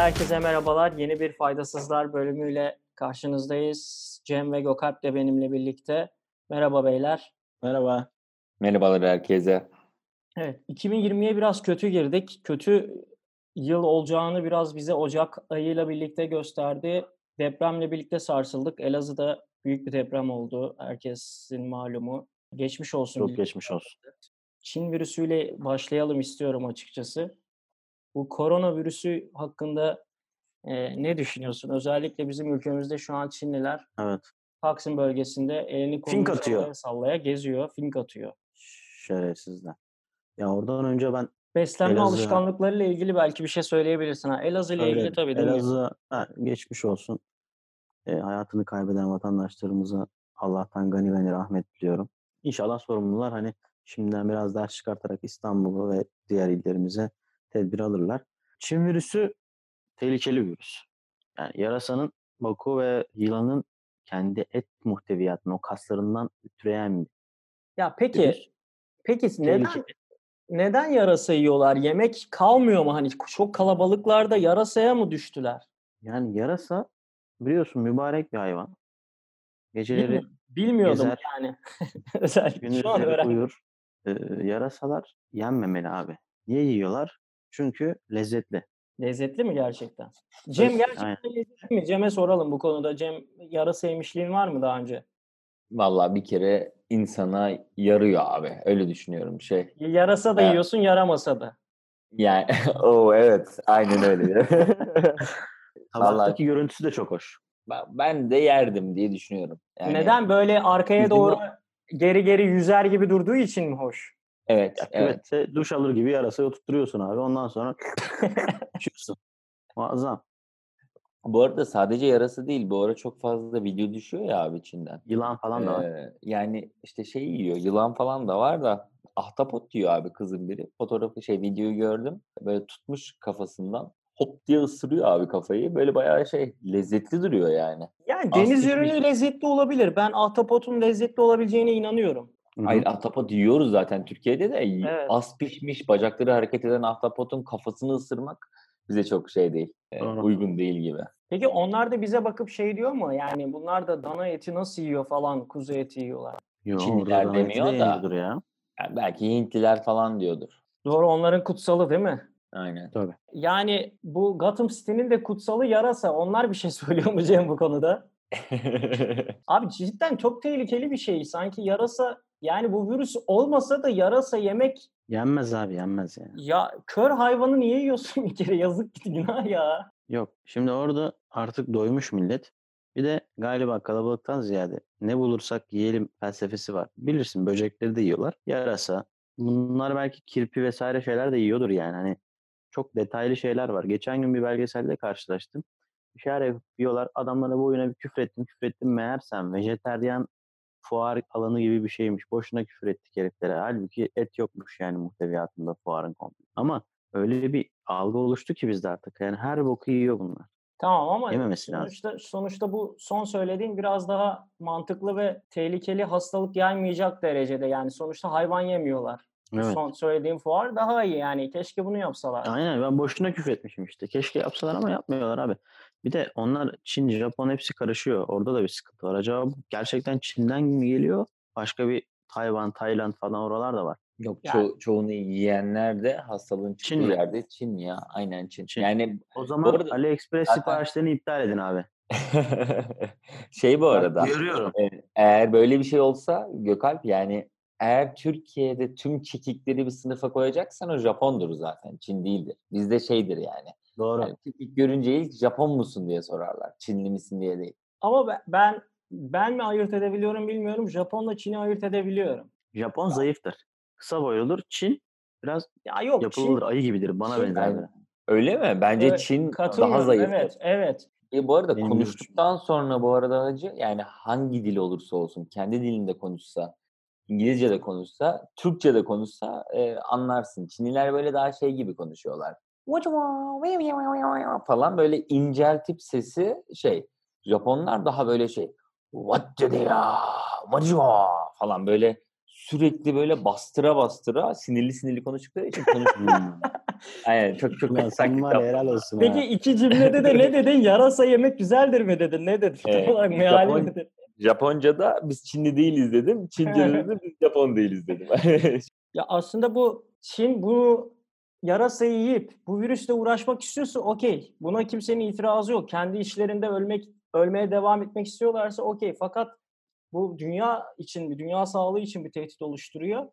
Herkese merhabalar. Yeni bir Faydasızlar bölümüyle karşınızdayız. Cem ve Gökalp de benimle birlikte. Merhaba beyler. Merhaba. Merhabalar herkese. Evet, 2020'ye biraz kötü girdik. Kötü yıl olacağını biraz bize Ocak ayıyla birlikte gösterdi. Depremle birlikte sarsıldık. Elazığ'da büyük bir deprem oldu. Herkesin malumu. Geçmiş olsun. Çok geçmiş olsun. Çin virüsüyle başlayalım istiyorum açıkçası. Bu koronavirüsü hakkında e, ne düşünüyorsun? Özellikle bizim ülkemizde şu an Çinliler Evet. Taksim bölgesinde elini kolunu Fink atıyor. sallaya sallaya geziyor, fink atıyor. Şerefsizler. Ya oradan önce ben Beslenme Elazığ- alışkanlıklarıyla ilgili belki bir şey söyleyebilirsin. Ha, Elazığ ile ilgili tabii değil? Elazığ ha, geçmiş olsun. E, hayatını kaybeden vatandaşlarımıza Allah'tan gani gani rahmet diliyorum. İnşallah sorumlular hani şimdiden biraz ders çıkartarak İstanbul'u ve diğer illerimize tedbir alırlar. Çin virüsü tehlikeli bir virüs. Yani yarasanın boku ve yılanın kendi et muhteviyatını, o kaslarından türeyen bir Ya peki, virüs. peki neden Tehlikeli. neden yarasa yiyorlar? Yemek kalmıyor mu? Hani çok kalabalıklarda yarasaya mı düştüler? Yani yarasa biliyorsun mübarek bir hayvan. Geceleri Bilmi- Bilmiyordum gezer. yani. Özellikle şu an öğrendim. uyur. Ee, yarasalar yenmemeli abi. Niye yiyorlar? Çünkü lezzetli. Lezzetli mi gerçekten? Cem gerçekten aynen. lezzetli mi? Cem'e soralım bu konuda. Cem yarasa yemişliğin var mı daha önce? Vallahi bir kere insana yarıyor abi. Öyle düşünüyorum şey. Yarasa da Evet. yiyorsun, yaramasa da. Yani o evet aynen öyle. Vallahi Tabaktaki görüntüsü de çok hoş. ben- de yerdim diye düşünüyorum. Yani, Neden böyle arkaya doğru geri geri yüzer gibi durduğu için mi hoş? Evet, Ya evet. küvette duş alır gibi yarasayı oturtturuyorsun abi. Ondan sonra içiyorsun. Muazzam. Bu arada sadece yarası değil. Bu ara çok fazla video düşüyor ya abi içinden. Yılan falan da var. Ee, yani işte şey yiyor. Yılan falan da var da ahtapot diyor abi kızın biri. Fotoğrafı şey videoyu gördüm. Böyle tutmuş kafasından. Hop diye ısırıyor abi kafayı. Böyle bayağı şey lezzetli duruyor yani. Yani deniz ürünü lezzetli olabilir. Ben ahtapotun lezzetli olabileceğine inanıyorum. Hı hı. Hayır ahtapot yiyoruz zaten Türkiye'de de. Evet. Az pişmiş bacakları hareket eden ahtapotun kafasını ısırmak bize çok şey değil. e, Doğru. uygun değil gibi. Peki onlar da bize bakıp şey diyor mu? Yani bunlar da dana eti nasıl yiyor falan, kuzu eti yiyorlar. Yo, Çinliler demiyor da. ya. Yani belki Hintliler falan diyordur. Doğru onların kutsalı değil mi? Aynen. Tabii. Yani bu Gotham City'nin de kutsalı yarasa. Onlar bir şey söylüyor mu Cem bu konuda? Abi cidden çok tehlikeli bir şey. Sanki yarasa yani bu virüs olmasa da yarasa yemek Yenmez abi yenmez yani. ya kör hayvanı niye yiyorsun bir kere yazık günah ya. Yok. Şimdi orada artık doymuş millet. Bir de galiba kalabalıktan ziyade ne bulursak yiyelim felsefesi var. Bilirsin böcekleri de yiyorlar. Yarasa. Bunlar belki kirpi vesaire şeyler de yiyordur yani. Hani çok detaylı şeyler var. Geçen gün bir belgeselde karşılaştım. Bir şeyler yapıyorlar. Adamlara boyuna bir küfrettim küfrettim. Meğersem vejeteryan fuar alanı gibi bir şeymiş. Boşuna küfür ettik heriflere. Halbuki et yokmuş yani muhteviyatında fuarın komple. Ama öyle bir algı oluştu ki bizde artık. Yani her boku yiyor bunlar. Tamam ama Yememesi lazım. sonuçta sonuçta bu son söylediğin biraz daha mantıklı ve tehlikeli hastalık yaymayacak derecede yani sonuçta hayvan yemiyorlar. Evet. Son söylediğim fuar daha iyi yani keşke bunu yapsalar. Aynen ben boşuna küfretmişim işte. Keşke yapsalar ama yapmıyorlar abi. Bir de onlar Çin, Japon hepsi karışıyor. Orada da bir sıkıntı var. Acaba bu gerçekten Çin'den mi geliyor? Başka bir Tayvan, Tayland falan oralar da var. Yok Yani- ço- çoğunu yiyenler de hastalığın çıktığı Çin mi? yerde Çin ya. Aynen Çin. Çin. Yani O zaman arada AliExpress zaten- siparişlerini iptal edin abi. şey bu arada. uyarıyorum. e, Eğer böyle bir şey olsa Gökalp yani eğer Türkiye'de tüm çekikleri bir sınıfa koyacaksan o Japondur zaten. Çin değildir. Bizde şeydir yani. Doğru. yani çekik görünce ilk Japon musun diye sorarlar. Çinli misin diye değil. Ama be- ben ben mi ayırt edebiliyorum bilmiyorum. Japonla Çin'i ayırt edebiliyorum. Japon zayıftır. Kısa boyludur. Çin biraz Ya yok yapılıdır. Çin Ayı gibidir. Bana Çin- benzer. Yani öyle mi? Bence Evet, Çin daha zayıftır. Evet, evet. E bu arada Benim konuştuktan sonra bu arada hacı yani hangi dil olursa olsun kendi dilinde konuşsa İngilizce de konuşsa Türkçe de konuşsa e, anlarsın. Çinliler böyle daha şey gibi konuşuyorlar. Falan böyle inceltip sesi şey Japonlar daha böyle şey what did ya falan böyle sürekli böyle bastıra bastıra sinirli sinirli konuştukları için konuş Hmm. Aynen çok çok ya helal olsun Peki ha. iki cümlede de ne dedin? Yarasa yemek güzeldir mi dedin? Ne dedin? Evet, Tam olarak meali Japon- dedin? Japonca'da biz Çinli değiliz dedim. Çince'de de biz Japon değiliz dedim. Ya aslında bu Çin bu yarasayı yiyip bu virüsle uğraşmak istiyorsa okey. Buna kimsenin itirazı yok. Kendi işlerinde ölmek ölmeye devam etmek istiyorlarsa okey. Fakat bu dünya için, dünya sağlığı için bir tehdit oluşturuyor.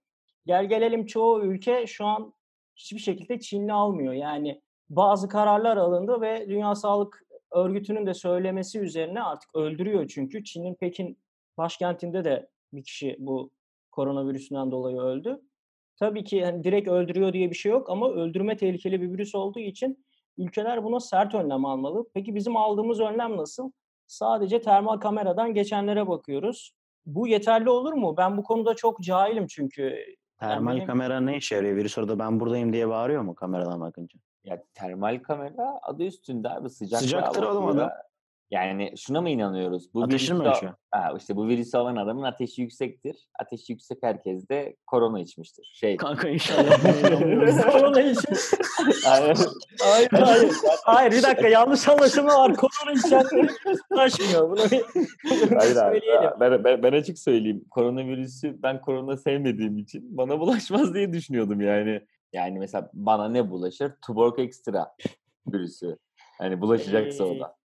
Gel gelelim çoğu ülke şu an hiçbir şekilde Çinli almıyor. Yani bazı kararlar alındı ve Dünya Sağlık Örgütü'nün de söylemesi üzerine artık öldürüyor çünkü. Çin'in Pekin başkentinde de bir kişi bu koronavirüsünden dolayı öldü. Tabii ki hani direkt öldürüyor diye bir şey yok ama öldürme tehlikeli bir virüs olduğu için ülkeler buna sert önlem almalı. Peki bizim aldığımız önlem nasıl? Sadece termal kameradan geçenlere bakıyoruz. Bu yeterli olur mu? Ben bu konuda çok cahilim çünkü. Termal benim- kamera ne işe yarıyor? Virüs orada ben buradayım diye bağırıyor mu kameradan bakınca? ya termal kamera adı üstünde abi sıcaklığa Sıcaktır oğlum adam. Yani şuna mı inanıyoruz? Bu Ateşini mi ölçüyor? Ha, işte bu virüsü alan adamın ateşi yüksektir. Ateşi yüksek herkes de korona içmiştir. Şey. Kanka inşallah. Korona için. Aynen. Hayır, hayır. Hayır bir dakika yanlış anlaşılma var. Korona içenleri taşmıyor. Bunu bir, Hayır söyleyelim. Ben, ben, ben açık söyleyeyim. Koronavirüsü ben korona sevmediğim için bana bulaşmaz diye düşünüyordum yani. Yani mesela bana ne bulaşır? Tuborg Extra virüsü. Hani bulaşacaksa o Ee, da.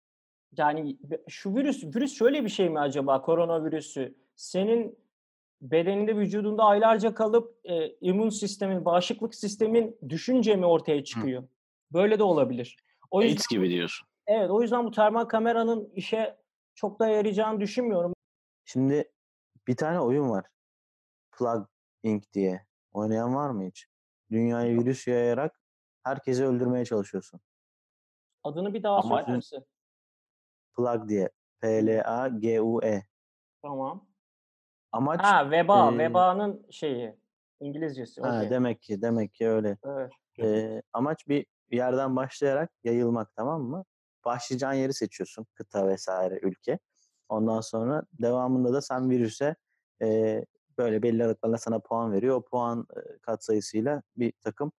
Yani şu virüs, virüs şöyle bir şey mi acaba koronavirüsü? Senin bedeninde, vücudunda aylarca kalıp e, immün sistemin, bağışıklık sistemin düşünce mi ortaya çıkıyor? Böyle de olabilir. O yüzden, AIDS gibi diyorsun. evet, o yüzden bu termal kameranın işe çok da yarayacağını düşünmüyorum. Şimdi bir tane oyun var. Plug Inc. diye. Oynayan var mı hiç? Dünyaya virüs yayarak herkesi öldürmeye çalışıyorsun. Adını bir daha söyler misin? Plug diye. P-L-A-G-U-E. Tamam. Amaç Ha veba, Ee, vebanın şeyi. İngilizcesi. ha, demek ki demek ki öyle. Evet. Ee, amaç bir yerden başlayarak yayılmak tamam mı? Başlayacağın yeri seçiyorsun. Kıta vesaire ülke. Ondan sonra devamında da sen virüse e, böyle belli aralıklarla sana puan veriyor. O puan e, katsayısıyla bir takım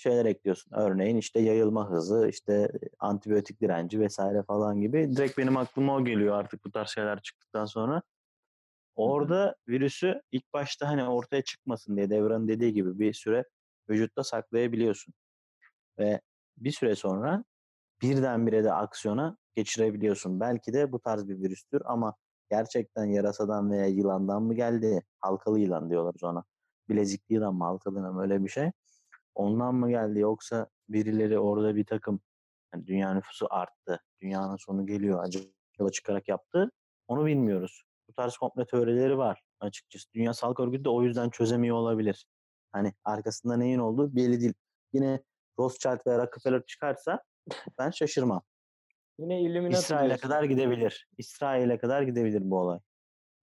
şeyler ekliyorsun. Örneğin işte yayılma hızı, işte antibiyotik direnci vesaire falan gibi. Direkt benim aklıma o geliyor artık bu tarz şeyler çıktıktan sonra. Orada virüsü ilk başta hani ortaya çıkmasın diye Devran'ın dediği gibi bir süre vücutta saklayabiliyorsun. Ve bir süre sonra birdenbire de aksiyona geçirebiliyorsun. Belki de bu tarz bir virüstür ama gerçekten yarasadan veya yılandan mı geldi? Halkalı yılan diyorlar ona. Bilezikli yılan mı halkalı yılan mı öyle bir şey. Ondan mı geldi yoksa birileri orada bir takım yani dünya nüfusu arttı. Dünyanın sonu geliyor. Acaba yola çıkarak yaptı. Onu bilmiyoruz. Bu tarz komplo teorileri var açıkçası. Dünya Sağlık Örgütü de o yüzden çözemiyor olabilir. Hani arkasında neyin olduğu belli değil. Yine Rothschild ve Rockefeller çıkarsa ben şaşırmam. Yine Illuminati İsrail'e diyorsun. kadar gidebilir. İsrail'e kadar gidebilir bu olay.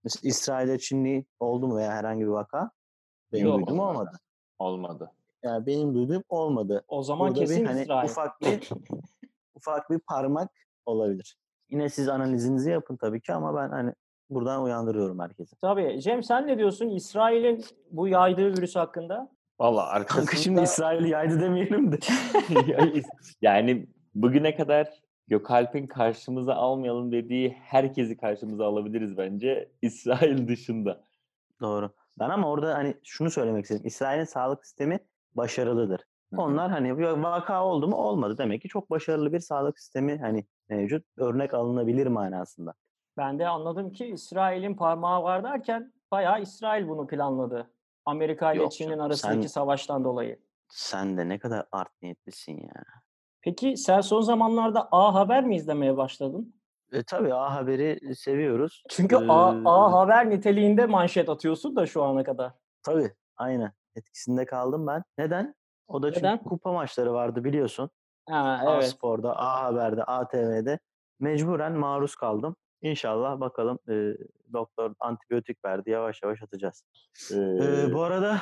Mesela İsrail'de Çinli oldu mu veya herhangi bir vaka? Benim Yok. duyduğum olmadı. Olmadı. Yani benim duyduğum olmadı. O zaman Burada kesin bir hani İsrail. ufak bir ufak bir parmak olabilir. Yine siz analizinizi yapın tabii ki ama ben hani buradan uyandırıyorum herkesi. Tabii. Cem sen ne diyorsun İsrail'in bu yaydığı virüs hakkında? Valla arkasında... Kanka şimdi İsrail'i yaydı demeyelim de. yani bugüne kadar Gökalp'in karşımıza almayalım dediği herkesi karşımıza alabiliriz bence. İsrail dışında. Doğru. Ben ama orada hani şunu söylemek istedim. İsrail'in sağlık sistemi başarılıdır. Onlar hani vaka oldu mu olmadı. Demek ki çok başarılı bir sağlık sistemi hani mevcut. Örnek alınabilir manasında. Ben de anladım ki İsrail'in parmağı var derken bayağı İsrail bunu planladı. Amerika ile Yok Çin'in canım, arasındaki sen- savaştan dolayı. Sen de ne kadar art niyetlisin ya. Peki sen son zamanlarda A Haber mi izlemeye başladın? E, tabii A Haber'i seviyoruz. Çünkü A, Ee, A Haber niteliğinde manşet atıyorsun da şu ana kadar. Tabii aynen. Etkisinde kaldım ben. Neden? O da çünkü Neden? kupa maçları vardı biliyorsun. Ha, A evet. Spor'da, A Haber'de, ATV'de mecburen maruz kaldım. İnşallah bakalım e, doktor antibiyotik verdi. Yavaş yavaş atacağız. Ee, Ee, bu arada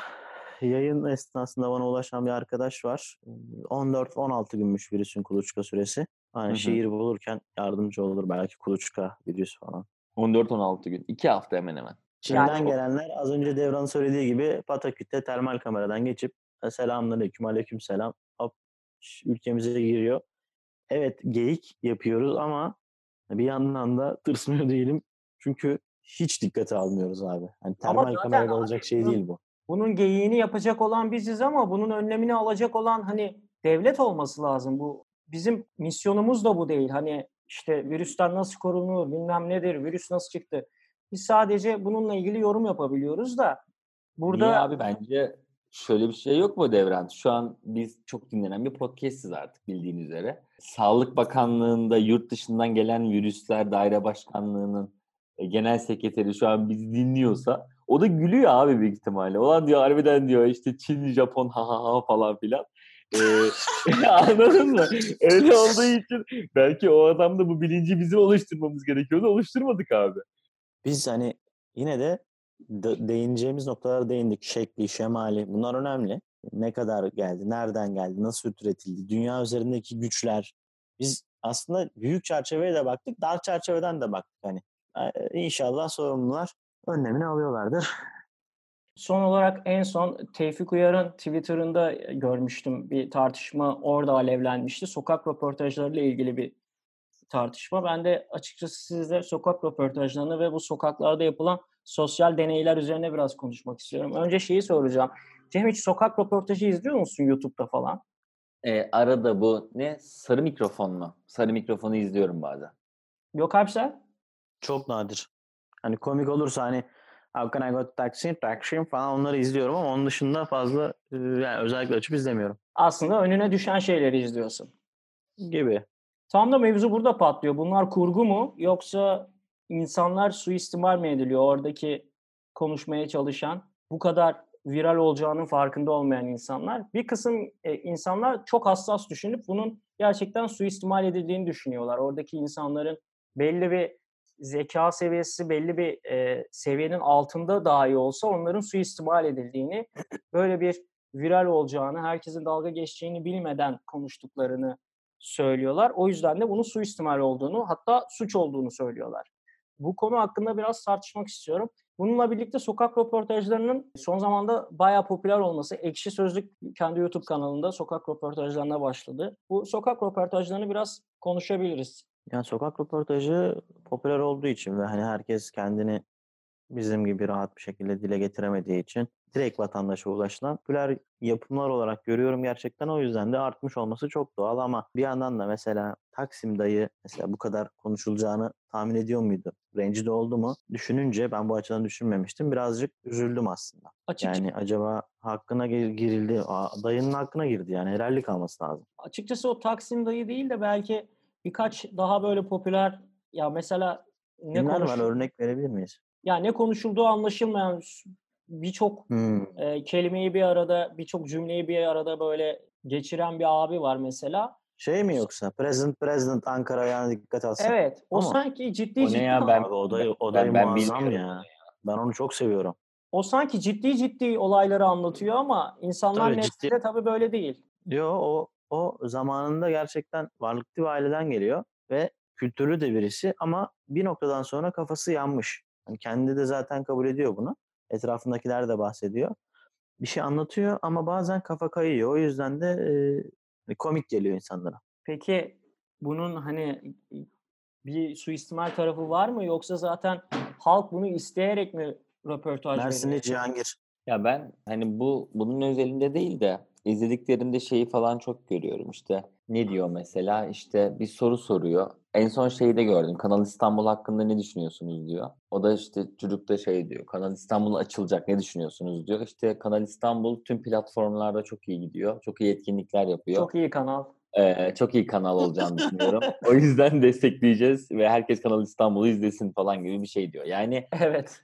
yayın esnasında bana ulaşan bir arkadaş var. Ee, 14-16 günmüş virüsün kuluçka süresi. Hani Hı hı. şehir bulurken yardımcı olur belki kuluçka virüs falan. 14-16 gün. 2 hafta hemen hemen. Çin'den Yani- gelenler az önce Devran'ın söylediği gibi Pataküt'te termal kameradan geçip "E, selamünaleyküm, aleyküm selam. Hop ülkemize giriyor. Evet geyik yapıyoruz ama bir yandan da tırsmıyor değilim. Çünkü hiç dikkate almıyoruz abi. Hani termal kamerayla olacak şey değil bu. Bunun geyiğini yapacak olan biziz ama bunun önlemini alacak olan hani devlet olması lazım. Bu bizim misyonumuz da bu değil. Hani işte virüsten nasıl korunur, bilmem nedir, virüs nasıl çıktı. Biz sadece bununla ilgili yorum yapabiliyoruz da burada Niye abi bence şöyle bir şey yok mu Devran? Şu an biz çok dinlenen bir podcast'iz artık bildiğin üzere. Sağlık Bakanlığı'nda yurt dışından gelen virüsler daire başkanlığının e, genel sekreteri şu an bizi dinliyorsa o da gülüyor abi büyük ihtimalle. Olan diyor harbiden diyor işte Çin, Japon ha ha ha falan filan. Ee, anladın mı? Öyle olduğu için belki o adam da bu bilinci bizim oluşturmamız gerekiyordu. Oluşturmadık abi. Biz hani yine de de- değineceğimiz noktalara değindik. Şekli, şemali bunlar önemli. Ne kadar geldi, nereden geldi, nasıl üretildi, dünya üzerindeki güçler. Biz aslında büyük çerçeveye de baktık, dar çerçeveden de baktık. Hani e, inşallah sorumlular önlemini alıyorlardır. Son olarak en son Tevfik Uyar'ın Twitter'ında görmüştüm bir tartışma orada alevlenmişti. Sokak röportajlarıyla ilgili bir tartışma. Ben de açıkçası sizle sokak röportajlarını ve bu sokaklarda yapılan sosyal deneyler üzerine biraz konuşmak istiyorum. Önce şeyi soracağım. Cem hiç sokak röportajı izliyor musun YouTube'da falan? Ee, arada bu ne? Sarı mikrofon mu? Sarı mikrofonu izliyorum bazen. Yok abi sen? Çok nadir. Hani komik olursa hani How can I go to taxi, taxi falan onları izliyorum ama onun dışında fazla e, yani özellikle açıp izlemiyorum. Aslında önüne düşen şeyleri izliyorsun. Gibi. Tam da mevzu burada patlıyor. Bunlar kurgu mu yoksa insanlar suistimal mi ediliyor? Oradaki konuşmaya çalışan, bu kadar viral olacağının farkında olmayan insanlar. Bir kısım e, insanlar çok hassas düşünüp bunun gerçekten suistimal edildiğini düşünüyorlar. Oradaki insanların belli bir zeka seviyesi belli bir e, seviyenin altında dahi olsa onların suistimal edildiğini, böyle bir viral olacağını, herkesin dalga geçeceğini bilmeden konuştuklarını söylüyorlar. O yüzden de bunun suistimal olduğunu hatta suç olduğunu söylüyorlar. Bu konu hakkında biraz tartışmak istiyorum. Bununla birlikte sokak röportajlarının son zamanda bayağı popüler olması. Ekşi Sözlük kendi YouTube kanalında sokak röportajlarına başladı. Bu sokak röportajlarını biraz konuşabiliriz. Yani sokak röportajı popüler olduğu için ve hani herkes kendini bizim gibi rahat bir şekilde dile getiremediği için direkt vatandaşa ulaşılan popüler yapımlar olarak görüyorum gerçekten. O yüzden de artmış olması çok doğal ama bir yandan da mesela Taksim dayı mesela bu kadar konuşulacağını tahmin ediyor muydu? Rencide oldu mu? Düşününce ben bu açıdan düşünmemiştim. Birazcık üzüldüm aslında. Açıkça, Yani acaba hakkına gir- girildi. Aa, dayının hakkına girdi yani. Helallik alması lazım. açıkçası o Taksim dayı değil de belki birkaç daha böyle popüler ya mesela ne Kimler konuş var örnek verebilir miyiz? Ya ne konuşulduğu anlaşılmayan birçok Hmm. e, kelimeyi bir arada, birçok cümleyi bir arada böyle geçiren bir abi var mesela. Şey mi yoksa? President President Ankara yani dikkat alsın. Evet, o Ama sanki ciddi o ne ciddi ya, ben- Abi o dayı, o Ben- dayı ben muazzam bilmiyorum ya. Ben onu çok seviyorum. o sanki ciddi ciddi olayları anlatıyor ama insanlar Tabii, ciddi. tabii böyle değil. Yo o o zamanında gerçekten varlıklı bir aileden geliyor ve kültürlü de birisi ama bir noktadan sonra kafası yanmış. Yani kendi de zaten kabul ediyor bunu. Etrafındakiler de bahsediyor. Bir şey anlatıyor ama bazen kafa kayıyor. O yüzden de e, komik geliyor insanlara. Peki bunun hani bir suistimal tarafı var mı yoksa zaten halk bunu isteyerek mi röportaj Mersinli? Cihangir. Ya ben hani bu bunun özelinde değil de izlediklerimde şeyi falan çok görüyorum işte. Ne diyor mesela? İşte bir soru soruyor. En son şeyi de gördüm. Kanal İstanbul hakkında ne düşünüyorsunuz diyor. O da işte çocuk da şey diyor. Kanal İstanbul açılacak ne düşünüyorsunuz diyor. İşte Kanal İstanbul tüm platformlarda çok iyi gidiyor. Çok iyi etkinlikler yapıyor. Çok iyi kanal. Ee, çok iyi kanal olacağını düşünüyorum. O yüzden destekleyeceğiz ve herkes Kanal İstanbul'u izlesin falan gibi bir şey diyor. Yani Evet.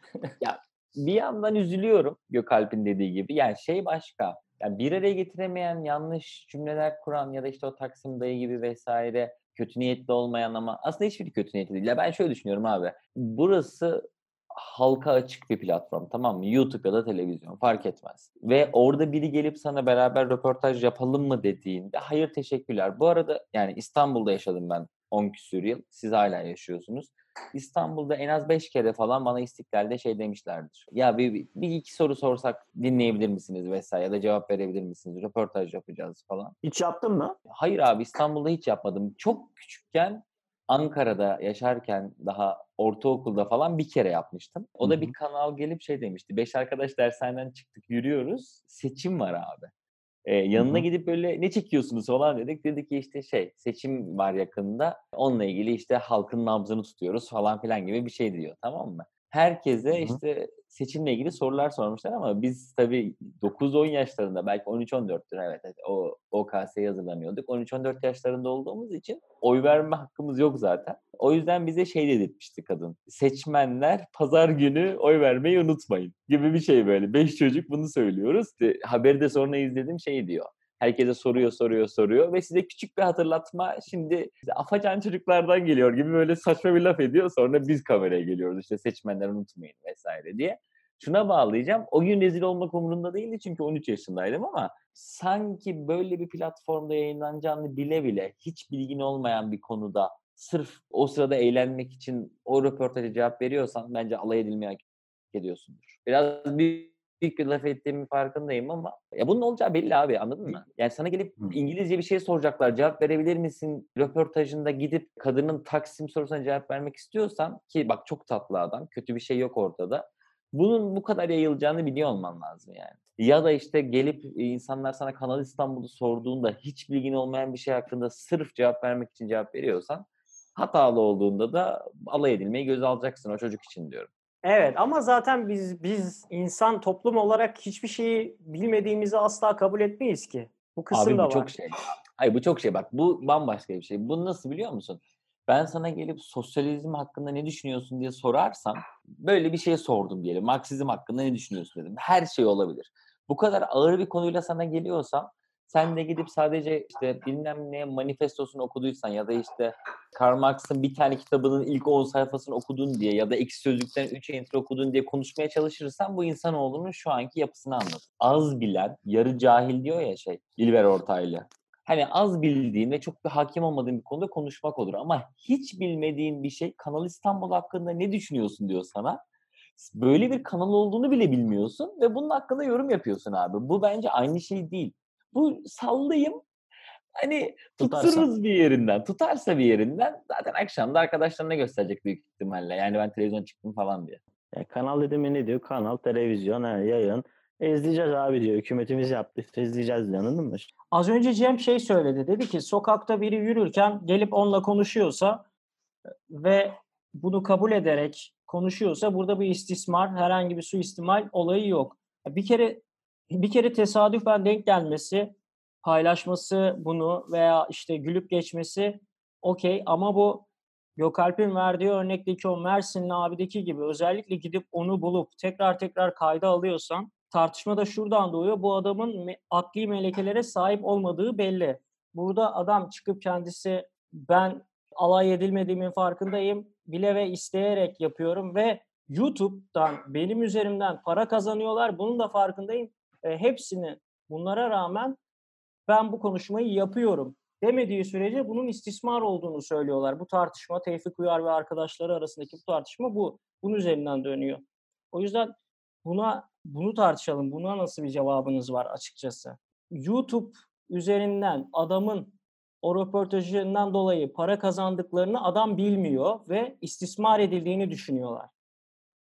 bir yandan üzülüyorum Gökalp'in dediği gibi. Yani şey başka. Yani bir araya getiremeyen yanlış cümleler kuran ya da işte o Taksim dayı gibi vesaire kötü niyetli olmayan ama aslında hiçbiri kötü niyetli değil. Ya ben şöyle düşünüyorum abi. Burası halka açık bir platform tamam mı? YouTube ya da televizyon fark etmez. Ve orada biri gelip sana beraber röportaj yapalım mı dediğinde hayır teşekkürler. Bu arada yani İstanbul'da yaşadım ben 10 küsür yıl. Siz hala yaşıyorsunuz. İstanbul'da en az 5 kere falan bana İstiklal'de şey demişlerdir. Ya bir, bir, bir iki soru sorsak dinleyebilir misiniz vesaire ya da cevap verebilir misiniz? Röportaj yapacağız falan. Hiç yaptın mı? Hayır abi İstanbul'da hiç yapmadım. Çok küçükken Ankara'da yaşarken daha ortaokulda falan bir kere yapmıştım. O da bir kanal gelip şey demişti. Beş arkadaş dershaneden çıktık yürüyoruz. Seçim var abi. Ee, yanına Hı hı. gidip böyle ne çekiyorsunuz falan dedik. Dedi ki işte şey seçim var yakında. Onunla ilgili işte halkın nabzını tutuyoruz falan filan gibi bir şey diyor tamam mı? Herkese Hı hı. işte seçimle ilgili sorular sormuşlar ama biz tabii 9-10 yaşlarında belki 13-14'tür evet, evet o OKS'ye hazırlanıyorduk. 13-14 yaşlarında olduğumuz için oy verme hakkımız yok zaten. O yüzden bize şey dedirtmişti kadın. Seçmenler pazar günü oy vermeyi unutmayın gibi bir şey böyle. Beş çocuk bunu söylüyoruz. Haberi de sonra izledim şey diyor. Herkese soruyor, soruyor, soruyor ve size küçük bir hatırlatma şimdi işte afacan çocuklardan geliyor gibi böyle saçma bir laf ediyor. Sonra biz kameraya geliyoruz işte seçmenler unutmayın vesaire diye. Şuna bağlayacağım. O gün rezil olmak umurumda değildi çünkü 13 yaşındaydım ama sanki böyle bir platformda yayınlanacağını bile bile hiç bilgin olmayan bir konuda sırf o sırada eğlenmek için o röportaja cevap veriyorsan bence alay edilmeyi hak ediyorsundur. Biraz büyük büyük bir laf ettiğimin farkındayım ama ya bunun olacağı belli abi anladın mı? Yani sana gelip. İngilizce bir şey soracaklar cevap verebilir misin? Röportajında gidip kadının Taksim sorusuna cevap vermek istiyorsan ki bak çok tatlı adam kötü bir şey yok ortada. Bunun bu kadar yayılacağını biliyor olman lazım yani. Ya da işte gelip insanlar sana Kanal İstanbul'u sorduğunda hiç bilgin olmayan bir şey hakkında sırf cevap vermek için cevap veriyorsan hatalı olduğunda da alay edilmeyi göze alacaksın o çocuk için diyorum. Evet ama zaten biz biz insan toplum olarak hiçbir şeyi bilmediğimizi asla kabul etmeyiz ki. Bu kısım Abi da bu var. çok şey. Hayır bu çok şey bak. Bu bambaşka bir şey. Bu nasıl biliyor musun? Ben sana gelip sosyalizm hakkında ne düşünüyorsun diye sorarsam böyle bir şey sordum diyelim. Marksizm hakkında ne düşünüyorsun dedim. Her şey olabilir. Bu kadar ağır bir konuyla sana geliyorsam sen de gidip sadece işte bilmem ne manifestosunu okuduysan ya da işte Karl Marx'ın bir tane kitabının ilk 10 sayfasını okudun diye ya da ekşi sözlükten 3 entry okudun diye konuşmaya çalışırsan bu insanoğlunun şu anki yapısını anlat. Az bilen, yarı cahil diyor ya şey İlber Ortaylı. Hani az bildiğin ve çok bir hakim olmadığın bir konuda konuşmak olur. Ama hiç bilmediğin bir şey Kanal İstanbul hakkında ne düşünüyorsun diyor sana. Böyle bir kanal olduğunu bile bilmiyorsun ve bunun hakkında yorum yapıyorsun abi. Bu bence aynı şey değil. Bu sallayayım hani Tutarsa. tuttururuz bir yerinden. Tutarsa bir yerinden zaten akşam da arkadaşlarına gösterecek büyük ihtimalle. Yani ben televizyon çıktım falan diye. Ya kanal dedi mi ne diyor? Kanal, televizyon, he, yayın. E, izleyeceğiz abi diyor. Hükümetimiz yaptıysa izleyeceğiz diyor. Anladın mı? Az önce Cem şey söyledi. Dedi ki sokakta biri yürürken gelip onunla konuşuyorsa ve bunu kabul ederek konuşuyorsa burada bir istismar, herhangi bir suistimal olayı yok. Bir kere bir kere tesadüfen denk gelmesi, paylaşması bunu veya işte gülüp geçmesi okey ama bu Gökalp'in verdiği örnekteki o Mersinli abideki gibi özellikle gidip onu bulup tekrar tekrar kayda alıyorsan tartışma da şuradan doğuyor. Bu adamın akli melekelere sahip olmadığı belli. Burada adam çıkıp kendisi ben alay edilmediğimin farkındayım. Bile ve isteyerek yapıyorum ve YouTube'dan benim üzerimden para kazanıyorlar. Bunun da farkındayım. Hepsini bunlara rağmen ben bu konuşmayı yapıyorum demediği sürece bunun istismar olduğunu söylüyorlar. Bu tartışma Tevfik Uyar ve arkadaşları arasındaki bu tartışma bu. Bunun üzerinden dönüyor. O yüzden buna bunu tartışalım. Buna nasıl bir cevabınız var açıkçası? YouTube üzerinden adamın o röportajından dolayı para kazandıklarını adam bilmiyor ve istismar edildiğini düşünüyorlar.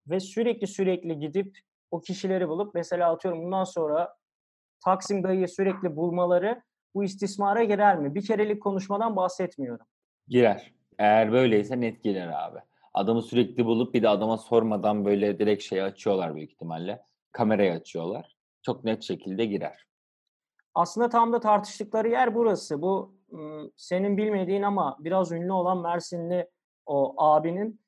Ve sürekli sürekli gidip o kişileri bulup mesela atıyorum bundan sonra Taksim dayıyı sürekli bulmaları bu istismara girer mi? Bir kerelik konuşmadan bahsetmiyorum. Girer. Eğer böyleyse net girer abi. Adamı sürekli bulup bir de adama sormadan böyle direkt şey açıyorlar büyük ihtimalle. Kamerayı açıyorlar. Çok net şekilde girer. Aslında tam da tartıştıkları yer burası. Bu senin bilmediğin ama biraz ünlü olan Mersinli o abinin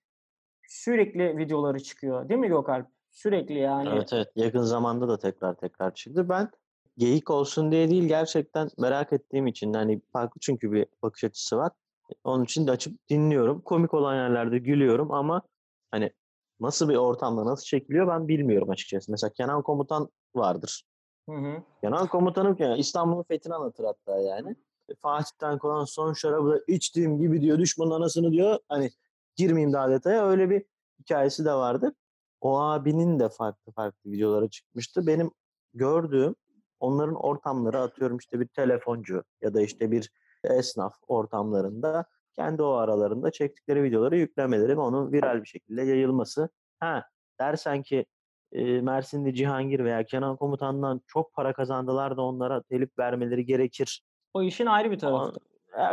sürekli videoları çıkıyor. Değil mi Gökalp? Sürekli yani. Evet evet. Yakın zamanda da tekrar tekrar çıktı. Ben geyik olsun diye değil gerçekten merak ettiğim için hani farklı çünkü bir bakış açısı var. Onun için de açıp dinliyorum. Komik olan yerlerde gülüyorum ama hani nasıl bir ortamda nasıl çekiliyor ben bilmiyorum açıkçası. Mesela Kenan Komutan vardır. Hı hı. Kenan Komutanım yani İstanbul'un fethini anlatır hatta yani. Fatih'ten kalan son şarabı da içtiğim gibi diyor düşmanın anasını diyor. Hani girmeyeyim daha detaya öyle bir hikayesi de vardı. O abinin de farklı farklı videoları çıkmıştı. Benim gördüğüm onların ortamları atıyorum işte bir telefoncu ya da işte bir esnaf ortamlarında kendi o aralarında çektikleri videoları yüklemeleri ve onun viral bir şekilde yayılması. Ha dersen ki e, Mersinli Cihangir veya Kenan Komutan'dan çok para kazandılar da onlara telif vermeleri gerekir. O işin ayrı bir tarafı.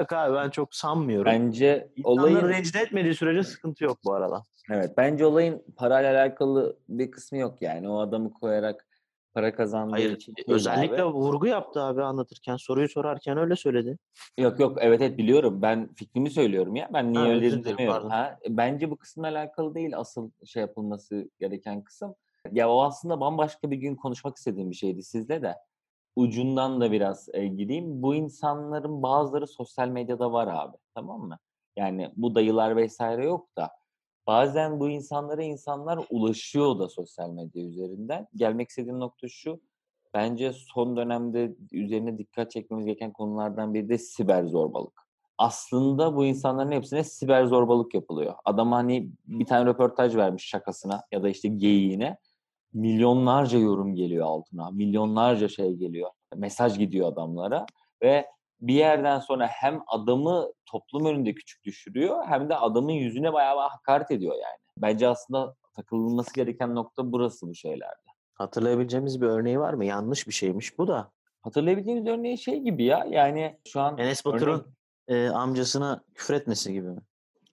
Yok abi ben çok sanmıyorum. Bence İnsanları olayın rencide etmediği sürece sıkıntı yok bu arada. Evet bence olayın parayla alakalı bir kısmı yok yani. O adamı koyarak para kazandığı Hayır için değil özellikle abi. vurgu yaptı abi anlatırken soruyu sorarken öyle söyledi. Yok yok evet evet biliyorum. Ben fikrimi söylüyorum ya. Ben niye Ha, öyle dedim demiyorum. Ha, bence bu kısımla alakalı değil asıl şey yapılması gereken kısım. Ya o aslında bambaşka bir gün konuşmak istediğim bir şeydi sizle de. Ucundan da biraz e, gireyim. Bu insanların bazıları sosyal medyada var abi. Tamam mı? Yani bu dayılar vesaire yok da bazen bu insanlara insanlar ulaşıyor da sosyal medya üzerinden. Gelmek istediğim nokta şu. Bence son dönemde üzerine dikkat çekmemiz gereken konulardan biri de siber zorbalık. Aslında bu insanların hepsine siber zorbalık yapılıyor. Adam hani bir tane röportaj vermiş şakasına ya da işte geyiğine. Milyonlarca yorum geliyor altına. Milyonlarca şey geliyor. Mesaj gidiyor adamlara ve bir yerden sonra hem adamı toplum önünde küçük düşürüyor hem de adamın yüzüne bayağı hakaret ediyor yani. Bence aslında takılması gereken nokta burası bu şeylerde. Hatırlayabileceğimiz bir örneği var mı? Yanlış bir şeymiş bu da. Hatırlayabildiğimiz örneği şey gibi ya yani şu an Enes örneğin- Batur'un e, amcasına küfür etmesi gibi mi?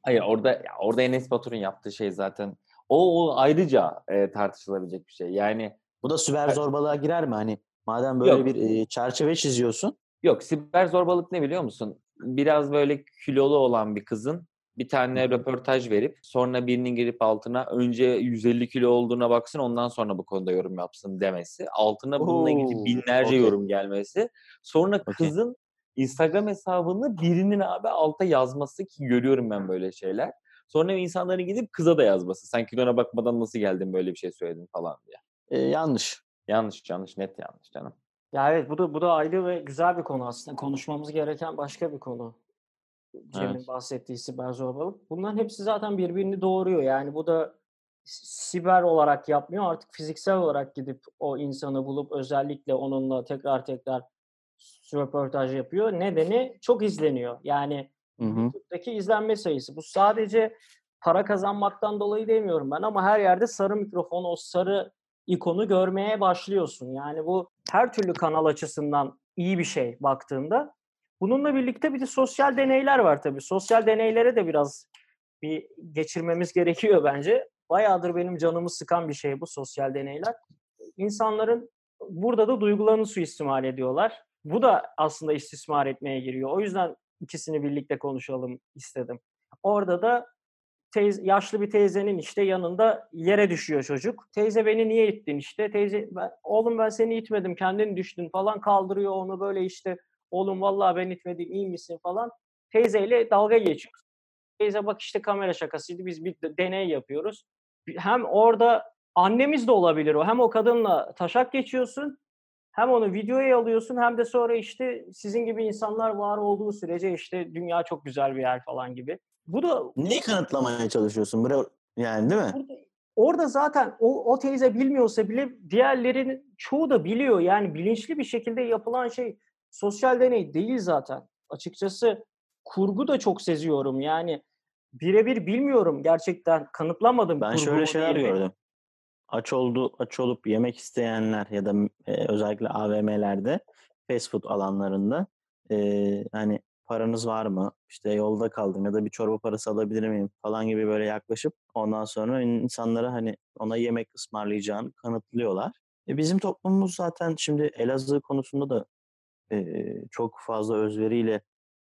Hayır orada ya orada Enes Batur'un yaptığı şey zaten o, o ayrıca e, tartışılabilecek bir şey. Yani Bu da Evet. zorbalığa girer mi? Hani madem böyle Yok. bir e, çerçeve çiziyorsun. Yok siber zorbalık ne biliyor musun? Biraz böyle kilolu olan bir kızın bir tane röportaj verip sonra birinin girip altına önce 150 kilo olduğuna baksın ondan sonra bu konuda yorum yapsın demesi. Altına bununla ilgili binlerce okey. yorum gelmesi. Sonra kızın Instagram hesabını birinin abi alta yazması ki görüyorum ben böyle şeyler. Sonra insanların gidip kıza da yazması. Sen kilona bakmadan nasıl geldin böyle bir şey söyledin falan diye. E, yanlış. Yanlış yanlış net yanlış canım. Ya evet bu da bu da ayrı ve güzel bir konu aslında. Konuşmamız gereken başka bir konu. Cem'in Evet. bahsettiği siber zorbalık. Bunların hepsi zaten birbirini doğuruyor. Yani bu da siber olarak yapmıyor. Artık fiziksel olarak gidip o insanı bulup özellikle onunla tekrar tekrar röportaj yapıyor. Nedeni çok izleniyor. Yani Hı hı. YouTube'daki izlenme sayısı. Bu sadece para kazanmaktan dolayı demiyorum ben ama her yerde sarı mikrofon, o sarı ikonu görmeye başlıyorsun. Yani bu her türlü kanal açısından iyi bir şey baktığında. Bununla birlikte bir de sosyal deneyler var tabii. Sosyal deneylere de biraz bir geçirmemiz gerekiyor bence. Bayağıdır benim canımı sıkan bir şey bu sosyal deneyler. İnsanların burada da duygularını suistimal ediyorlar. Bu da aslında istismar etmeye giriyor. O yüzden ikisini birlikte konuşalım istedim. Orada da teyze, yaşlı bir teyzenin işte yanında yere düşüyor çocuk. Teyze beni niye ittin işte? Teyze ben, oğlum ben seni itmedim kendin düştün falan kaldırıyor onu böyle işte oğlum vallahi ben itmedim iyi misin falan. Teyzeyle dalga geçiyor. Teyze bak işte kamera şakasıydı biz bir de- deney yapıyoruz. Hem orada annemiz de olabilir o. Hem o kadınla taşak geçiyorsun hem onu videoya alıyorsun hem de sonra işte sizin gibi insanlar var olduğu sürece işte dünya çok güzel bir yer falan gibi. Bu da Neyi kanıtlamaya çalışıyorsun? Bre- Yani değil mi? Orada, orada zaten o, o teyze bilmiyorsa bile diğerlerinin çoğu da biliyor. Yani bilinçli bir şekilde yapılan şey sosyal deney değil zaten. Açıkçası kurgu da çok seziyorum. Yani birebir bilmiyorum gerçekten kanıtlamadım. Ben şöyle şeyler değil gördüm. Aç oldu, aç olup yemek isteyenler ya da e, özellikle AVM'lerde, fast food alanlarında e, hani paranız var mı? İşte yolda kaldım ya da bir çorba parası alabilir miyim falan gibi böyle yaklaşıp ondan sonra insanlara hani ona yemek ısmarlayacağını kanıtlıyorlar. E, bizim toplumumuz zaten şimdi Elazığ konusunda da e, çok fazla özveriyle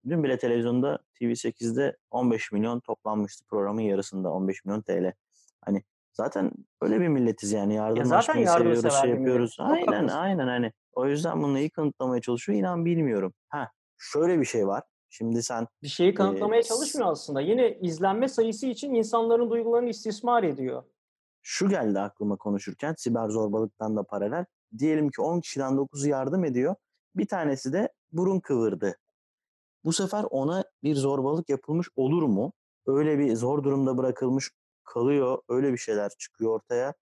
dün bile televizyonda TV8'de 15 milyon toplanmıştı programın yarısında 15 milyon TL. Hani zaten öyle bir milletiz yani yardımlaşmayı seviyoruz, yardımsever şey bir yapıyoruz. Aynen aynen hani. O yüzden bunu neyi kanıtlamaya çalışıyor inan bilmiyorum. Ha şöyle bir şey var. Şimdi sen Bir şeyi kanıtlamaya s- çalışmıyor aslında. Yine izlenme sayısı için insanların duygularını istismar ediyor. şu geldi aklıma konuşurken siber zorbalıktan da paralel. Diyelim ki 10 kişiden 9'u yardım ediyor. Bir tanesi de burun kıvırdı. bu sefer ona bir zorbalık yapılmış olur mu? Öyle bir zor durumda bırakılmış kalıyor. Öyle bir şeyler çıkıyor ortaya.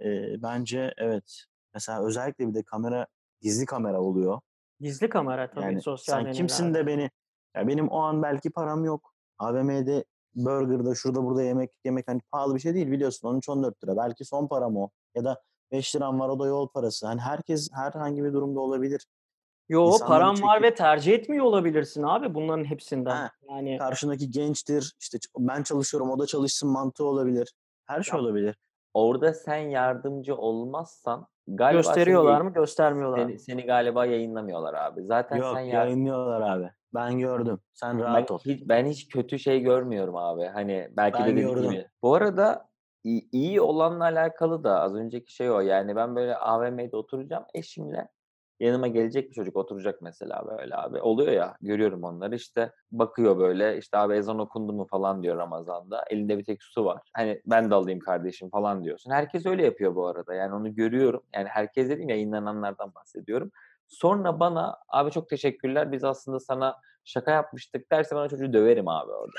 Ee, bence evet. Mesela özellikle bir de kamera gizli kamera oluyor. Gizli kamera tabii Yani sosyal sen kimsin de beni ya benim o an belki param yok. AVM'de burgerda şurada burada yemek yemek hani pahalı bir şey değil biliyorsun 13-14 lira. Belki son param o. Ya da 5 liram var o da yol parası. Hani herkes herhangi bir durumda olabilir. Yo İnsanları param var çekip- ve tercih etmiyor olabilirsin abi bunların hepsinden. Ha, Yani Karşındaki gençtir. işte ben çalışıyorum o da çalışsın mantığı olabilir. Her şey Ya, olabilir. Orada sen yardımcı olmazsan galiba seni gösteriyorlar yayın- mı göstermiyorlar mı? Seni, seni galiba yayınlamıyorlar abi. Zaten Yok sen yar- yayınlıyorlar abi. Ben gördüm. Sen ben rahat ol. hiç, ben hiç kötü şey görmüyorum abi. Hani belki Ben de gördüm. gibi. Bu arada iyi, iyi olanla alakalı da az önceki şey o. Yani ben böyle AVM'de oturacağım eşimle. Yanıma gelecek bir çocuk oturacak mesela böyle abi. Oluyor ya görüyorum onları işte bakıyor böyle işte abi ezan okundu mu falan diyor Ramazan'da. Elinde bir tek su var. Hani ben de alayım kardeşim falan diyorsun. Herkes öyle yapıyor bu arada. Yani onu görüyorum. Yani herkes dediğim yayınlananlardan bahsediyorum. Sonra bana abi çok teşekkürler biz aslında sana şaka yapmıştık derse ben o çocuğu döverim abi orada.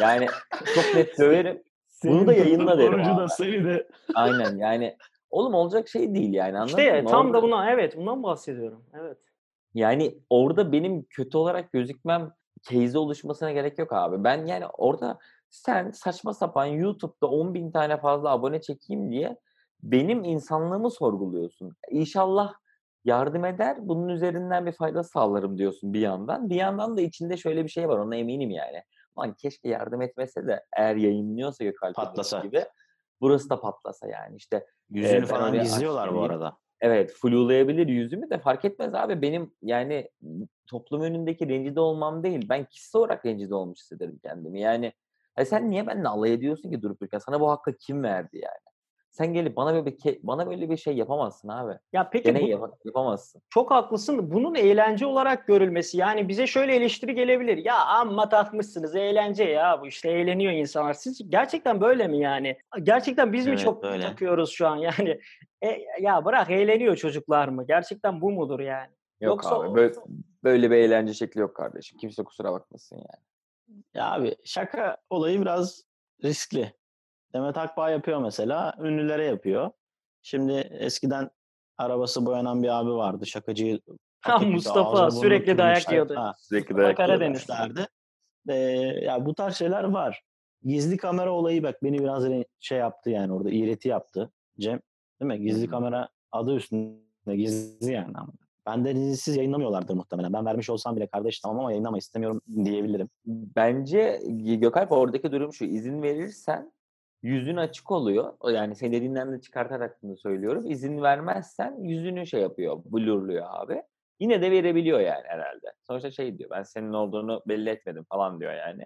Yani çok net döverim. Bunu da yayınla derim Orucu da abi. seni de. Aynen yani oğlum olacak şey değil yani anladın İşte mı? tam Orada- da buna evet bundan bahsediyorum. Evet. Yani orada benim kötü olarak gözükmem case'e oluşmasına gerek yok abi. Ben yani orada sen saçma sapan YouTube'da 10 bin tane fazla abone çekeyim diye benim insanlığımı sorguluyorsun. İnşallah yardım eder, bunun üzerinden bir fayda sağlarım diyorsun bir yandan. Bir yandan da içinde şöyle bir şey var, ona eminim yani. Lan keşke yardım etmese de eğer yayınlıyorsa Gökalp Patlasa. gibi burası da patlasa yani. İşte Yüzünü ben falan gizliyorlar bu arada. Evet, flulayabilir yüzümü de fark etmez abi. Benim yani toplum önündeki rencide olmam değil. Ben kişisel olarak rencide olmuş hissederim kendimi. Yani e sen niye benimle alay ediyorsun ki durup dururken? Sana bu hakkı kim verdi yani? Sen gelip bana böyle bir bana böyle bir şey yapamazsın abi. Ya peki bu- yap- yapamazsın. çok haklısın. Bunun eğlence olarak görülmesi yani bize şöyle eleştiri gelebilir. Ya amma takmışsınız eğlence ya bu işte eğleniyor insanlar. Siz gerçekten böyle mi yani? Gerçekten biz mi Evet, çok böyle. takıyoruz şu an yani? E, ya bırak eğleniyor çocuklar mı? Gerçekten bu mudur yani? Yok Yoksa abi böyle, böyle bir eğlence şekli yok kardeşim. Kimse kusura bakmasın yani. Ya abi şaka olayı biraz riskli. Demet Akbağ yapıyor mesela. Ünlülere yapıyor. Şimdi eskiden arabası boyanan bir abi vardı. Şakacıyı Mustafa sürekli dayak yiyordu. Ha, Sürekli Karadeniz. yapmışlardı. Ee, ya bu tarz şeyler var. Gizli kamera olayı bak beni biraz şey yaptı yani orada iğreti yaptı. Cem değil mi? Gizli kamera adı üstünde gizli yani. ama. Benden izinsiz yayınlamıyorlardır muhtemelen. Ben vermiş olsam bile kardeş tamam ama yayınlama istemiyorum diyebilirim. Bence Gökalp oradaki durum şu. izin verirsen yüzün açık oluyor. Yani senin dediğinden de çıkartarak bunu söylüyorum. İzin vermezsen yüzünü şey yapıyor, blurluyor abi. Yine de verebiliyor yani herhalde. Sonuçta şey diyor, ben senin olduğunu belli etmedim falan diyor yani.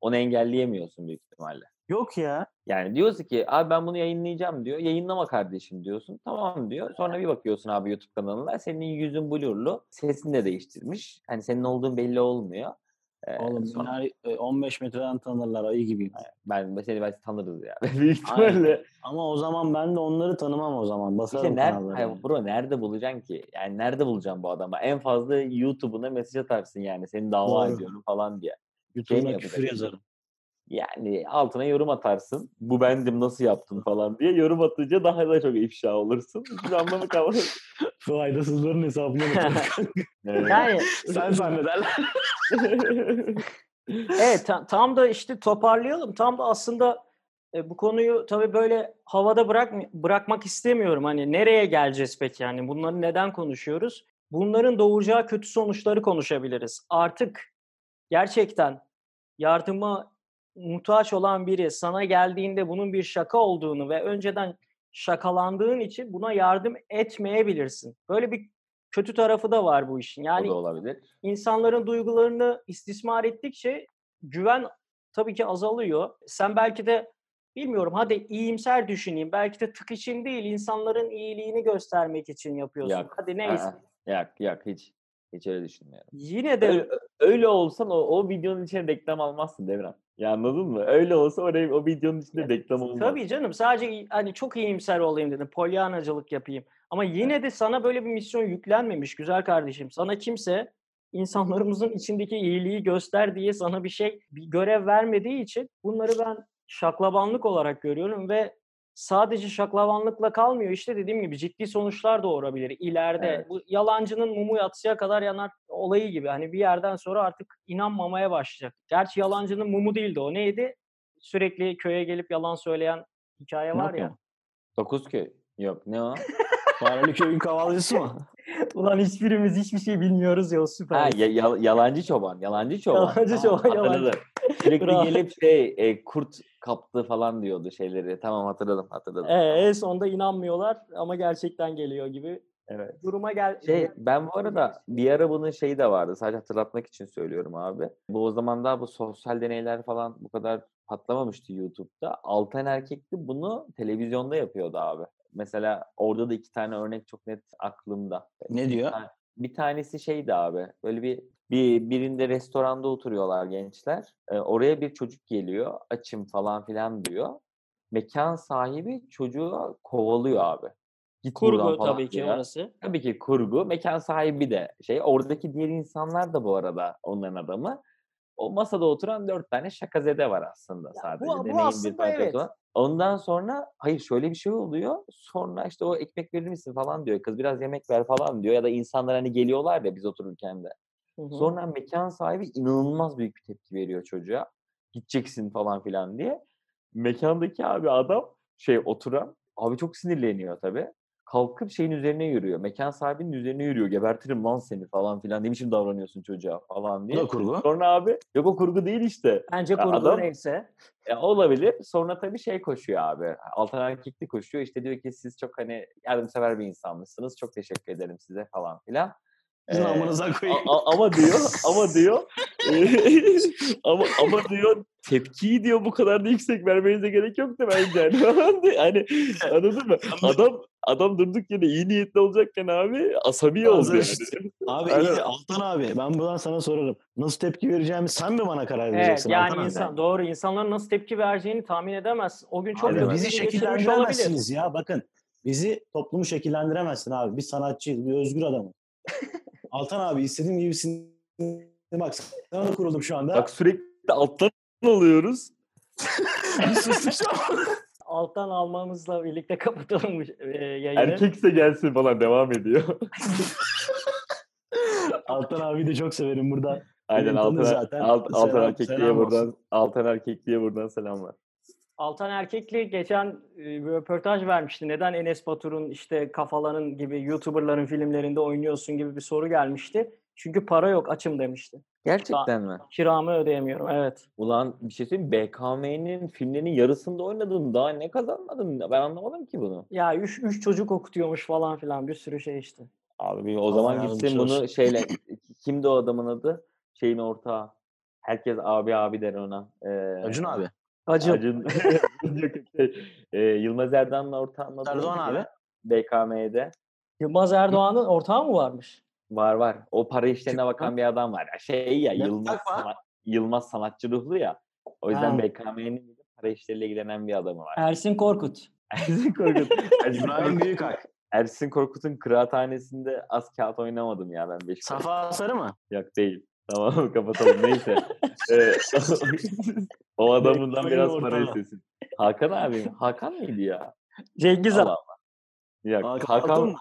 Onu engelleyemiyorsun büyük ihtimalle. Yok ya. Yani diyorsun ki abi ben bunu yayınlayacağım diyor. Yayınlama kardeşim diyorsun. Tamam diyor. Sonra bir bakıyorsun abi YouTube kanalına. Senin yüzün blurlu. Sesini de değiştirmiş. Hani senin olduğun belli olmuyor. Ee, Oğlum sonra- beni e, 15 metreden tanırlar ayı gibiyim. ben seni belki tanırız ya. Büyük ihtimalle. Ama o zaman ben de onları tanımam o zaman. Basarım İşte nerede, hayır, bro nerede bulacaksın ki? Yani nerede bulacaksın bu adamı? En fazla YouTube'una mesaj atarsın yani. Seni dava Doğru. ediyorum falan diye. YouTube'da mi küfür yazarım. Yani altına yorum atarsın. Bu bendim nasıl yaptın falan diye. Yorum atınca daha da çok ifşa olursun. Hiçbir anlamı kalmaz. Faydasızların hesabına. Evet. Yani Sen zannederler. Evet ta- tam da işte toparlayalım. Tam da aslında e, bu konuyu tabii böyle havada bırak bırakmak istemiyorum. Hani nereye geleceğiz peki yani bunları neden konuşuyoruz? Bunların doğuracağı kötü sonuçları konuşabiliriz. Artık gerçekten yardıma muhtaç olan biri sana geldiğinde bunun bir şaka olduğunu ve önceden şakalandığın için buna yardım etmeyebilirsin. Böyle bir kötü tarafı da var bu işin. o Yani da olabilir. insanların duygularını istismar ettikçe güven tabii ki azalıyor. Sen belki de bilmiyorum hadi iyimser düşüneyim. Belki de tık için değil insanların iyiliğini göstermek için yapıyorsun. Yok. Hadi neyse. Aa, Yak yak hiç. Hiç öyle düşünmüyorum. Yine de Öyle, öyle olsan o, o videonun içine reklam almazsın Devran. Ya anladın mı? Öyle olsa oraya, o videonun içinde reklam olmaz. tabii canım sadece hani çok iyimser olayım dedim. Polyanacılık yapayım. Ama yine de sana böyle bir misyon yüklenmemiş güzel kardeşim. Sana kimse insanlarımızın içindeki iyiliği göster diye sana bir şey, bir görev vermediği için bunları ben şaklabanlık olarak görüyorum ve sadece şaklabanlıkla kalmıyor. İşte dediğim gibi ciddi sonuçlar doğurabilir ileride. Evet. Bu yalancının mumu yatsıya kadar yanar olayı gibi. Hani bir yerden sonra artık inanmamaya başlayacak. Gerçi yalancının mumu değildi o. Neydi? Sürekli köye gelip yalan söyleyen hikaye var Yok ya. mu? Dokuzköy. Yok ne o? Fareli köyün kavalcısı mı? Ulan hiçbirimiz hiçbir şey bilmiyoruz ya o süper. Ha, ya- ya- yalancı çoban. Yalancı çoban. Yalancı Tamam, çoban, yalancı. Sürekli Bravo. gelip şey e, kurt kaptı falan diyordu şeyleri. Tamam hatırladım hatırladım. Ee, en sonunda inanmıyorlar ama gerçekten geliyor gibi. Evet. Duruma gel. Şey ben bu arada bir ara bunun şeyi de vardı. Sadece hatırlatmak için söylüyorum abi. Bu o zaman daha bu sosyal deneyler falan bu kadar patlamamıştı YouTube'da. Altan Erkekli bunu televizyonda yapıyordu abi. Mesela orada da iki tane örnek çok net aklımda. Ne diyor? Bir tanesi şeydi abi. Böyle bir bir birinde restoranda oturuyorlar gençler. Ee, oraya bir çocuk geliyor. Açım falan filan diyor. Mekan sahibi çocuğu kovalıyor abi. Git Kurgu falan tabii ki diyor. orası. Tabii ki kurgu. Mekan sahibi de şey. Oradaki diğer insanlar da bu arada onların adamı. O masada oturan dört tane şakazede var aslında sadece. bu Deneyin aslında evet. var. Ondan sonra hayır şöyle bir şey oluyor. Sonra işte o ekmek verir misin falan diyor. Kız biraz yemek ver falan diyor. Ya da insanlar hani geliyorlar ya biz otururken de. Hı hı. Sonra mekan sahibi inanılmaz büyük bir tepki veriyor çocuğa. Gideceksin falan filan diye. Mekandaki abi adam şey oturan abi çok sinirleniyor tabii. Kalkıp şeyin üzerine yürüyor. Mekan sahibinin üzerine yürüyor. Gebertirim lan seni falan filan. Ne biçim davranıyorsun çocuğa falan diye. da kurgu. Sonra abi yok o kurgu değil işte. Bence kurgu adam- neyse. Ya olabilir. Sonra tabii şey koşuyor abi. Altan erkekli koşuyor. İşte diyor ki siz çok hani yardımsever bir insanmışsınız. Çok teşekkür ederim size falan filan. Sizin Ee, koyayım. A- a- ama diyor, ama diyor, ama ama diyor tepkiyi diyor bu kadar da yüksek vermenize gerek yoktu bence yani diye. Hani anladın mı? Adam adam durduk yere iyi niyetli olacakken abi asabi oldu yani. işte. Abi Aynen. iyi Altan abi ben buradan sana sorarım. Nasıl tepki vereceğimi sen mi bana karar Evet vereceksin Altan yani abi? insan doğru insanların nasıl tepki vereceğini tahmin edemez. O gün çok Abi bizi şekillendiremezsiniz ya bakın. Bizi toplumu şekillendiremezsin abi. Biz sanatçıyız, bir özgür adamız. Altan abi istediğim gibisin. Bak sana da kuruldum şu anda. Bak sürekli alttan alıyoruz. Alttan almamızla birlikte kapatalım bu e, yayını. Erkekse gelsin falan devam ediyor. Altan abi de çok severim burada. Aynen Altan, zaten. Alt, Altan Selam- selam olsun. buradan Altan erkekliğe buradan selamlar. Altan Erkekli geçen e, bir röportaj vermişti. Neden Enes Batur'un işte kafaların gibi YouTuber'ların filmlerinde oynuyorsun gibi bir soru gelmişti. Çünkü para yok açım demişti. Gerçekten mi? Kiramı ödeyemiyorum evet. Ulan bir şey söyleyeyim? BKM'nin filmlerinin yarısında oynadın. Daha ne kazanmadın? Ben anlamadım ki bunu. Ya üç, üç çocuk okutuyormuş falan filan bir sürü şey işte. Abi bir o zaman gitsin bunu olsun. şeyle kimdi o adamın adı? Şeyin ortağı. Herkes abi abi der ona. Ee, Acun abi. Acun. Yok, şey, e, Yılmaz Erdoğan'la ortağının adı Erdoğan abi. BKM'de. Yılmaz Erdoğan'ın ortağı mı varmış? Var var. O para işlerine bakan bir adam var. Ya Şey ya Ne Yılmaz, var? sana- Yılmaz sanatçı ruhlu ya. O yüzden Ha. BKM'nin para işleriyle ilgilenen bir adamı var. Ersin Korkut. Ersin Korkut. Ersin İbrahim Büyükak. Ersin Korkut'un kıraathanesinde az kağıt oynamadım ya ben 5 Safa Sarı mı? Yok değil. Tamam kapatalım neyse. Ee, o adamından biraz para istesin. Hakan abi. Hakan mıydı ya? Cengiz. Allah. Yok, Hakan Hakan.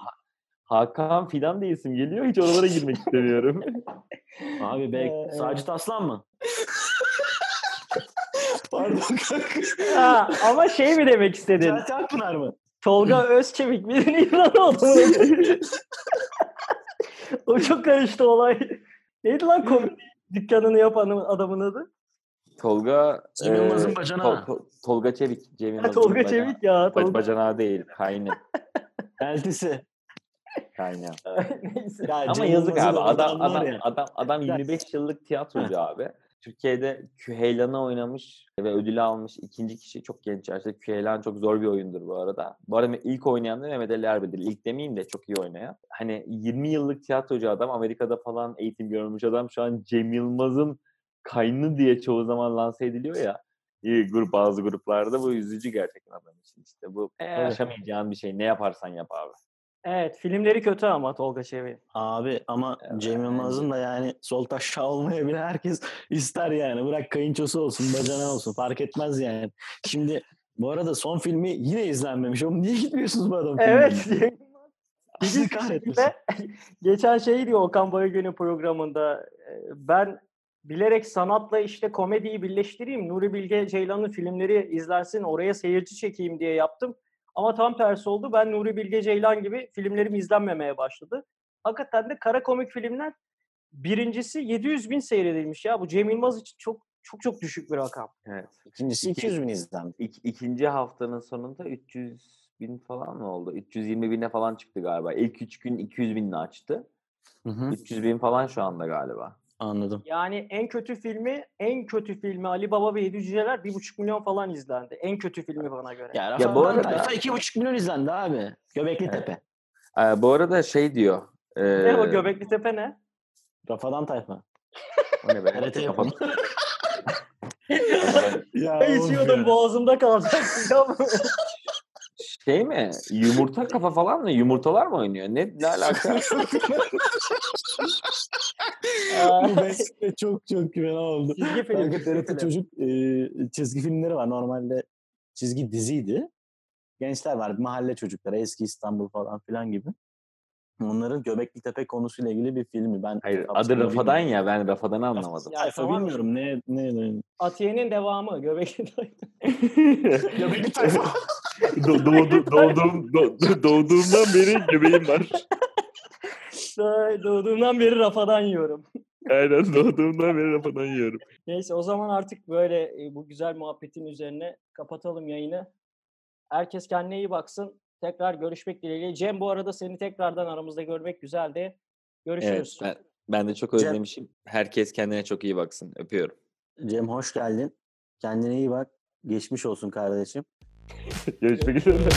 Hakan filan isim geliyor. Hiç oralara girmek istemiyorum. Abi. Ee, Sacit Aslan mı? Pardon kanka. Ha, ama şey mi demek istedin? Necati Akpınar mı? Tolga Özçevik mi? İmran oldu. o çok karıştı olay. Neydi lan komedi dükkanını yapan adamın adı? Tolga Cem Yılmaz'ın eee, bacanağı. Tol- Tol- Tolga Çevik. Cem Yılmaz'ın Tolga bacanağı. Çevik ya. Tolga... bacanağı değil. Kaynı. Eltisi. Kaynı. Neyse. Ya Ama Cem yazık abi. Adam adam adam adam Ya- 25 yıllık tiyatrocu abi. Türkiye'de Küheylan'ı oynamış ve ödülü almış ikinci kişi çok genç yaşta. Küheylan çok zor bir oyundur bu arada. Bu arada ilk oynayan da Mehmet Ali Erbil'dir. İlk demeyeyim de çok iyi oynayan. Hani 20 yıllık tiyatrocu adam. Amerika'da falan eğitim görmüş adam. Şu an Cem Yılmaz'ın kaynı diye çoğu zaman lanse ediliyor ya. İyi grup bazı gruplarda bu üzücü gerçekten adam için işte bu Evet. aşamayacağın bir şey ne yaparsan yap abi. Evet filmleri kötü ama Tolga Çevik. Abi ama Cem Yılmaz'ın da yani sol taşağı olmaya bile herkes ister yani. Bırak kayınçosu olsun, bacana olsun fark etmez yani. Şimdi bu arada son filmi yine izlenmemiş. Oğlum niye gitmiyorsunuz bu adam Evet. Sizi kahretmesin. Geçen şey diyor Okan Bayülgen'in programında e, ben bilerek sanatla işte komediyi birleştireyim. Nuri Bilge Ceylan'ın filmleri izlensin oraya seyirci çekeyim diye yaptım. Ama tam tersi oldu. Ben Nuri Bilge Ceylan gibi filmlerim izlenmemeye başladı. Hakikaten de kara komik filmler birincisi 700 bin seyredilmiş ya. Bu Cem Yılmaz için çok çok çok düşük bir rakam. Evet. İkincisi 200 bin izlendi. İk, ikinci haftanın sonunda 300 bin falan mı oldu? 320 bine falan çıktı galiba. İlk 3 gün 200 binle açtı. Hı hı, 300 bin falan şu anda galiba. Anladım. Yani en kötü filmi, en kötü filmi Ali Baba ve Yedi Cüceler 1,5 milyon falan izlendi. En kötü filmi bana göre. Ya, Ya ya bu arada- arada 2,5 milyon izlendi abi. Göbekli Evet. Tepe. Ee, bu arada şey diyor. Ne o Göbekli Tepe ne? Rafadan Tayfa. O ne be? TRT Kapat. ya, içiyordum boğazımda kalacak? Şey mi? Yumurta kafa falan mı? Yumurtalar mı oynuyor? Ne, ne alaka? Çok çok güven oldu. Çizgi film. TRT çocuk e, çizgi filmleri var. Normalde çizgi diziydi. Gençler var. Mahalle çocukları. Eski İstanbul falan filan gibi. Onların Göbekli Tepe konusuyla ilgili bir filmi. Ben Hayır adı Rafadan bilmiyorum. ya. Ben Rafadan'ı anlamadım. Ya Tayfa tamam. bilmiyorum. Ne, ne, ne. Atiye'nin devamı Göbekli Tepe. Göbekli Tayfa. Do- doğdu, doğduğum, do- doğduğumdan beri göbeğim var. Doğduğumdan beri rafadan yiyorum. Aynen doğduğumdan beri rafadan yiyorum. Neyse o zaman artık böyle e, bu güzel muhabbetin üzerine kapatalım yayını. Herkes kendine iyi baksın. Tekrar görüşmek dileğiyle. Cem bu arada seni tekrardan aramızda görmek güzeldi. Evet, Görüşürüz. ben, ben de çok Cem- özlemişim. Herkes kendine çok iyi baksın. Öpüyorum. Cem hoş geldin. Kendine iyi bak. Geçmiş olsun kardeşim. Görüşmek üzere.